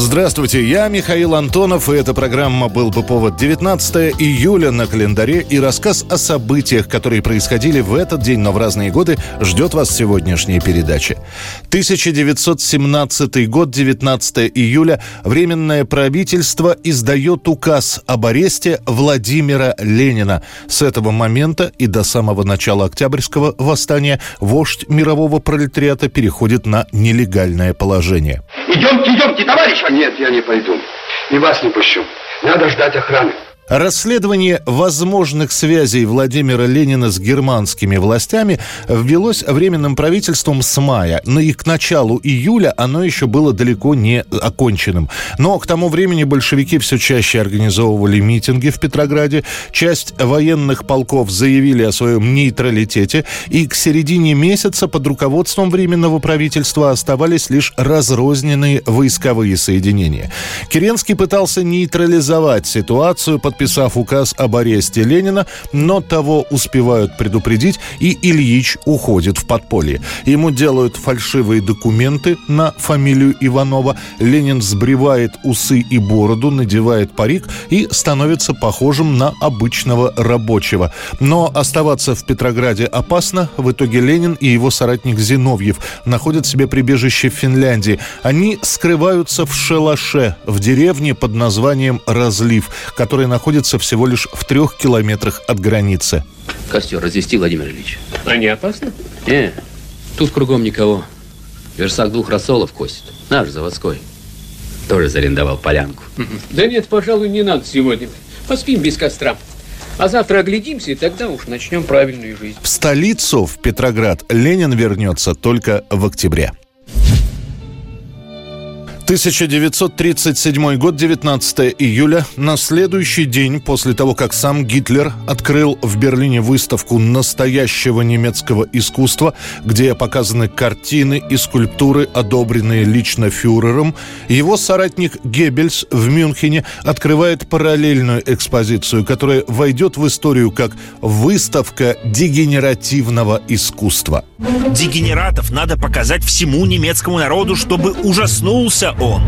Здравствуйте, я Михаил Антонов, и эта программа «Был бы повод» 19 июля на календаре и рассказ о событиях, которые происходили в этот день, но в разные годы, ждет вас сегодняшняя передача. 1917 год, 19 июля, Временное правительство издает указ об аресте Владимира Ленина. С этого момента и до самого начала Октябрьского восстания вождь мирового пролетариата переходит на нелегальное положение. Идемте, идемте, товарищ! Нет, я не пойду. И вас не пущу. Надо ждать охраны. Расследование возможных связей Владимира Ленина с германскими властями ввелось временным правительством с мая, но и к началу июля оно еще было далеко не оконченным. Но к тому времени большевики все чаще организовывали митинги в Петрограде, часть военных полков заявили о своем нейтралитете, и к середине месяца под руководством временного правительства оставались лишь разрозненные войсковые соединения. Керенский пытался нейтрализовать ситуацию под подписав указ об аресте Ленина, но того успевают предупредить, и Ильич уходит в подполье. Ему делают фальшивые документы на фамилию Иванова. Ленин сбривает усы и бороду, надевает парик и становится похожим на обычного рабочего. Но оставаться в Петрограде опасно. В итоге Ленин и его соратник Зиновьев находят себе прибежище в Финляндии. Они скрываются в шалаше в деревне под названием Разлив, который находится находится всего лишь в трех километрах от границы. Костер развести, Владимир Ильич. А не опасно? Не, тут кругом никого. Версак двух рассолов косит. Наш заводской. Тоже зарендовал полянку. Да нет, пожалуй, не надо сегодня. Поспим без костра. А завтра оглядимся, и тогда уж начнем правильную жизнь. В столицу, в Петроград, Ленин вернется только в октябре. 1937 год, 19 июля, на следующий день после того, как сам Гитлер открыл в Берлине выставку настоящего немецкого искусства, где показаны картины и скульптуры, одобренные лично фюрером, его соратник Геббельс в Мюнхене открывает параллельную экспозицию, которая войдет в историю как выставка дегенеративного искусства. Дегенератов надо показать всему немецкому народу, чтобы ужаснулся он.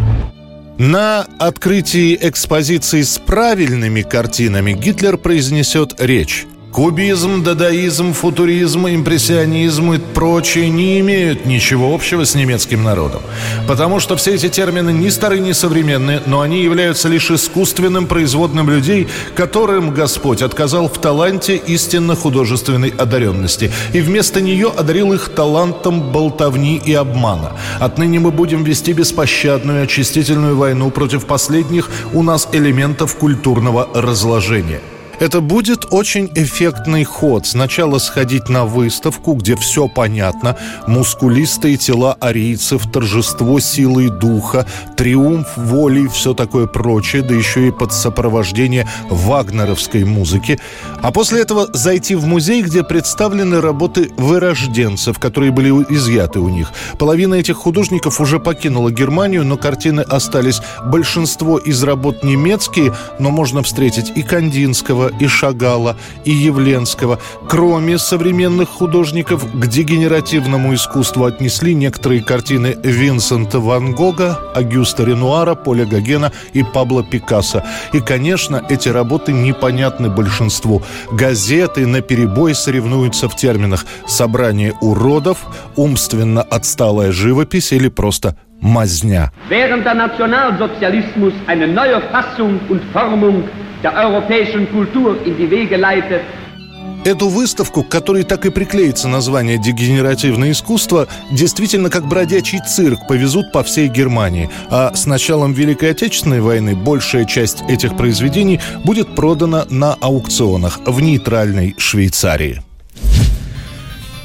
На открытии экспозиции с правильными картинами Гитлер произнесет речь. Кубизм, дадаизм, футуризм, импрессионизм и прочее не имеют ничего общего с немецким народом. Потому что все эти термины ни старые, ни современные, но они являются лишь искусственным производным людей, которым Господь отказал в таланте истинно художественной одаренности. И вместо нее одарил их талантом болтовни и обмана. Отныне мы будем вести беспощадную очистительную войну против последних у нас элементов культурного разложения. Это будет очень эффектный ход. Сначала сходить на выставку, где все понятно. Мускулистые тела арийцев, торжество силы духа, триумф воли и все такое прочее, да еще и под сопровождение вагнеровской музыки. А после этого зайти в музей, где представлены работы вырожденцев, которые были изъяты у них. Половина этих художников уже покинула Германию, но картины остались. Большинство из работ немецкие, но можно встретить и Кандинского, и Шагала, и Явленского. Кроме современных художников, к дегенеративному искусству отнесли некоторые картины Винсента Ван Гога, Агюста Ренуара, Поля Гогена и Пабло Пикассо. И, конечно, эти работы непонятны большинству. Газеты на перебой соревнуются в терминах «собрание уродов», «умственно отсталая живопись» или просто мазня. Während der Nationalsozialismus eine neue Fassung und Formung der europäischen Kultur in die Wege leitet, Эту выставку, к которой так и приклеится название «Дегенеративное искусство», действительно как бродячий цирк повезут по всей Германии. А с началом Великой Отечественной войны большая часть этих произведений будет продана на аукционах в нейтральной Швейцарии.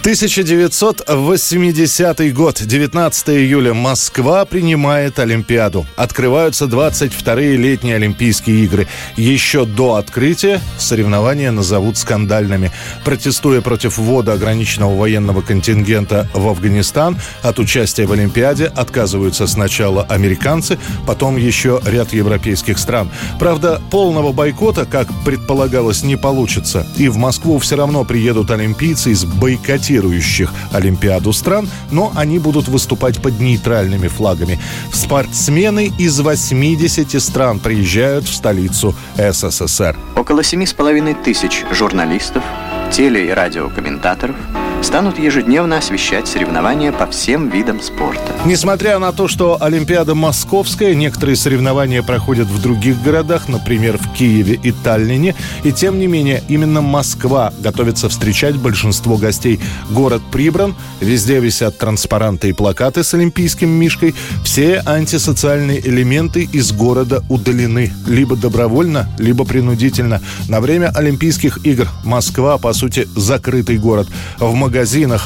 1980 год, 19 июля. Москва принимает Олимпиаду. Открываются 22-е летние Олимпийские игры. Еще до открытия соревнования назовут скандальными. Протестуя против ввода ограниченного военного контингента в Афганистан, от участия в Олимпиаде отказываются сначала американцы, потом еще ряд европейских стран. Правда, полного бойкота, как предполагалось, не получится. И в Москву все равно приедут олимпийцы из бойкотирования бойкотирующих Олимпиаду стран, но они будут выступать под нейтральными флагами. Спортсмены из 80 стран приезжают в столицу СССР. Около семи с половиной тысяч журналистов, теле- и радиокомментаторов – станут ежедневно освещать соревнования по всем видам спорта. Несмотря на то, что Олимпиада московская, некоторые соревнования проходят в других городах, например, в Киеве и Таллине, и тем не менее именно Москва готовится встречать большинство гостей. Город прибран, везде висят транспаранты и плакаты с олимпийским мишкой, все антисоциальные элементы из города удалены, либо добровольно, либо принудительно. На время Олимпийских игр Москва, по сути, закрытый город. В магазинах,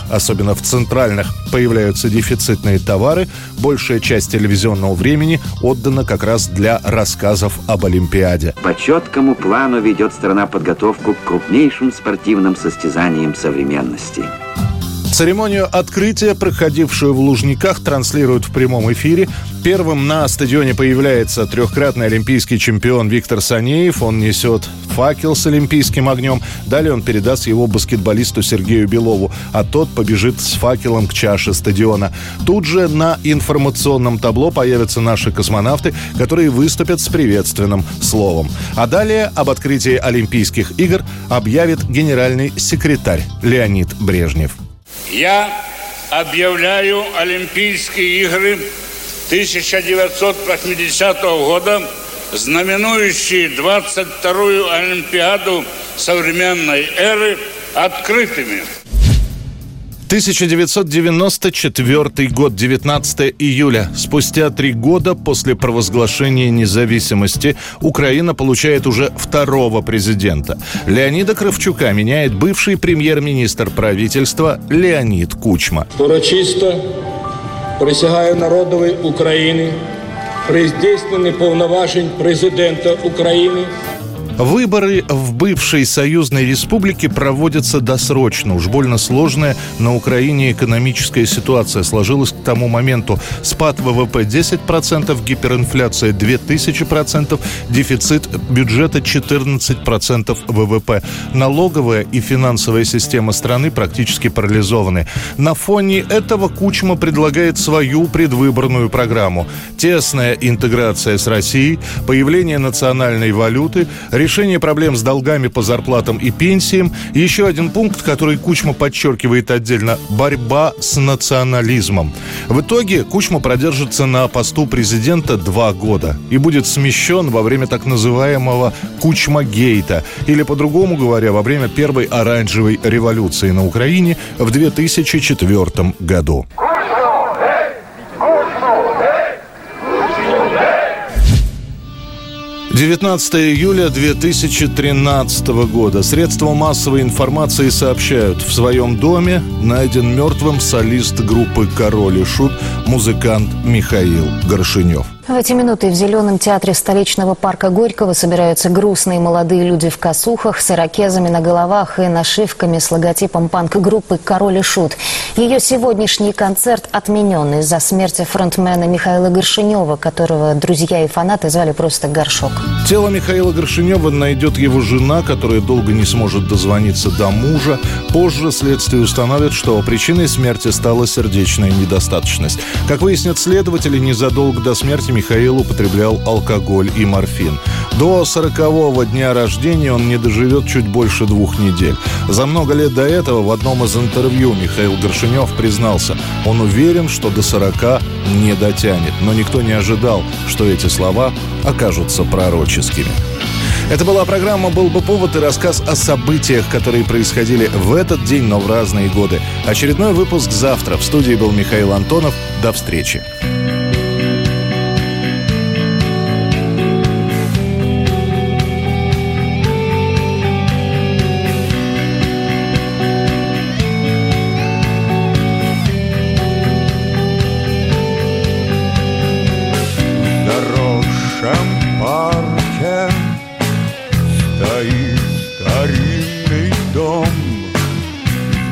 особенно в центральных, появляются дефицитные товары, большая часть телевизионного времени отдана как раз для рассказов об Олимпиаде. По четкому плану ведет страна подготовку к крупнейшим спортивным состязаниям современности. Церемонию открытия, проходившую в Лужниках, транслируют в прямом эфире. Первым на стадионе появляется трехкратный олимпийский чемпион Виктор Санеев. Он несет факел с олимпийским огнем. Далее он передаст его баскетболисту Сергею Белову, а тот побежит с факелом к чаше стадиона. Тут же на информационном табло появятся наши космонавты, которые выступят с приветственным словом. А далее об открытии Олимпийских игр объявит генеральный секретарь Леонид Брежнев. Я объявляю Олимпийские игры 1980 года, знаменующие 22-ю Олимпиаду современной эры, открытыми. 1994 год, 19 июля. Спустя три года после провозглашения независимости Украина получает уже второго президента. Леонида Кравчука меняет бывший премьер-министр правительства Леонид Кучма. Урочисто присягаю народові України при здійсненні повноважень президента України – Выборы в бывшей союзной республике проводятся досрочно. Уж больно сложная на Украине экономическая ситуация сложилась к тому моменту. Спад ВВП 10%, гиперинфляция 2000%, дефицит бюджета 14% ВВП. Налоговая и финансовая система страны практически парализованы. На фоне этого Кучма предлагает свою предвыборную программу. Тесная интеграция с Россией, появление национальной валюты, решение проблем с долгами по зарплатам и пенсиям. И еще один пункт, который Кучма подчеркивает отдельно – борьба с национализмом. В итоге Кучма продержится на посту президента два года и будет смещен во время так называемого Кучма-гейта, или, по-другому говоря, во время первой оранжевой революции на Украине в 2004 году. 19 июля 2013 года. Средства массовой информации сообщают, в своем доме найден мертвым солист группы «Король и Шут» музыкант Михаил Горшинев. В эти минуты в Зеленом театре столичного парка Горького собираются грустные молодые люди в косухах, с ирокезами на головах и нашивками с логотипом панк-группы «Король и Шут». Ее сегодняшний концерт отменен из-за смерти фронтмена Михаила Горшинева, которого друзья и фанаты звали просто «Горшок». Тело Михаила Горшинева найдет его жена, которая долго не сможет дозвониться до мужа. Позже следствие установит, что причиной смерти стала сердечная недостаточность. Как выяснят следователи, незадолго до смерти Михаил употреблял алкоголь и морфин. До сорокового дня рождения он не доживет чуть больше двух недель. За много лет до этого в одном из интервью Михаил Горшинев признался, он уверен, что до сорока не дотянет. Но никто не ожидал, что эти слова окажутся пророческими. Это была программа «Был бы повод» и рассказ о событиях, которые происходили в этот день, но в разные годы. Очередной выпуск завтра. В студии был Михаил Антонов. До встречи.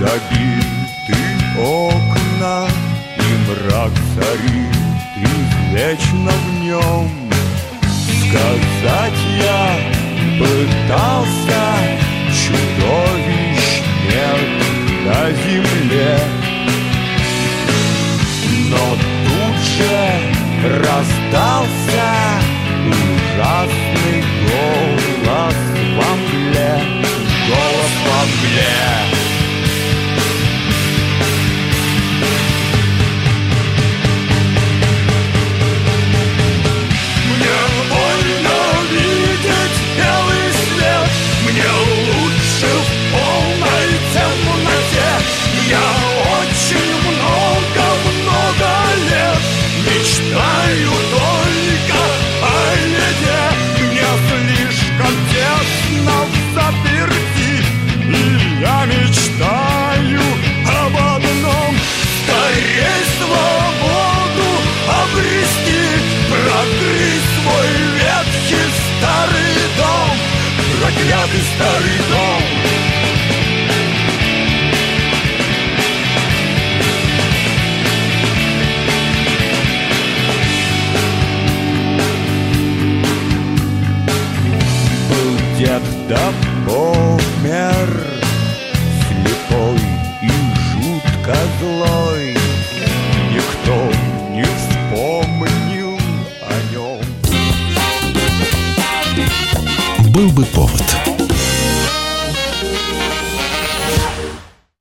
забиты окна, И мрак царит извечно днем. Сказать я пытался, чудовищ нет на земле. Но тут же расстался дед да помер. Слепой и жутко злой. Никто не вспомнил о нем. Был бы повод.